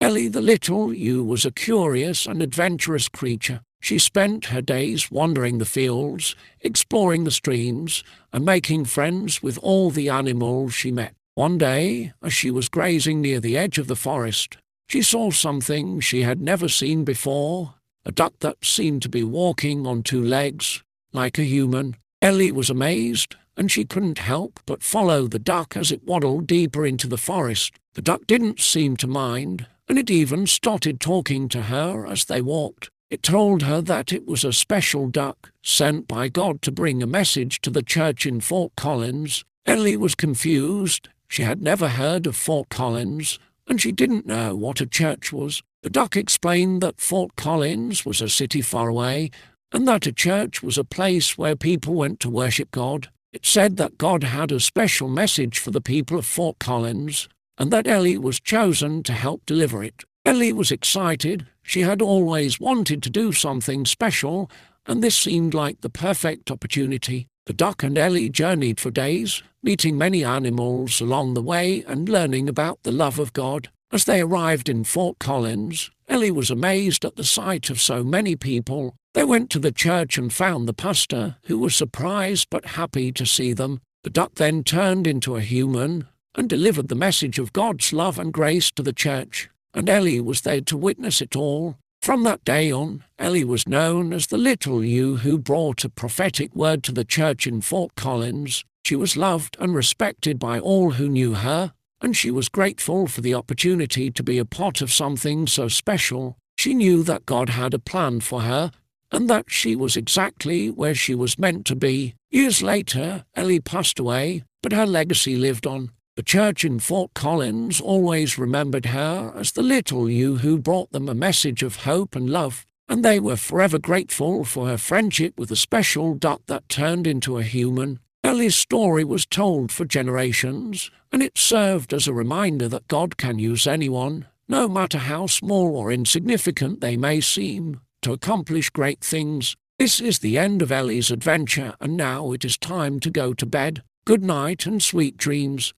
Ellie the little ewe was a curious and adventurous creature. She spent her days wandering the fields, exploring the streams, and making friends with all the animals she met. One day, as she was grazing near the edge of the forest, she saw something she had never seen before, a duck that seemed to be walking on two legs, like a human. Ellie was amazed, and she couldn't help but follow the duck as it waddled deeper into the forest. The duck didn't seem to mind, and it even started talking to her as they walked. It told her that it was a special duck sent by God to bring a message to the church in Fort Collins. Ellie was confused. She had never heard of Fort Collins, and she didn't know what a church was. The duck explained that Fort Collins was a city far away, and that a church was a place where people went to worship God. It said that God had a special message for the people of Fort Collins, and that Ellie was chosen to help deliver it. Ellie was excited. She had always wanted to do something special, and this seemed like the perfect opportunity. The duck and Ellie journeyed for days, meeting many animals along the way and learning about the love of God. As they arrived in Fort Collins, Ellie was amazed at the sight of so many people. They went to the church and found the pastor, who was surprised but happy to see them. The duck then turned into a human and delivered the message of God's love and grace to the church and Ellie was there to witness it all. From that day on, Ellie was known as the little ewe who brought a prophetic word to the church in Fort Collins. She was loved and respected by all who knew her, and she was grateful for the opportunity to be a part of something so special. She knew that God had a plan for her, and that she was exactly where she was meant to be. Years later, Ellie passed away, but her legacy lived on. The church in Fort Collins always remembered her as the little ewe who brought them a message of hope and love, and they were forever grateful for her friendship with the special duck that turned into a human. Ellie's story was told for generations, and it served as a reminder that God can use anyone, no matter how small or insignificant they may seem, to accomplish great things. This is the end of Ellie's adventure, and now it is time to go to bed. Good night and sweet dreams.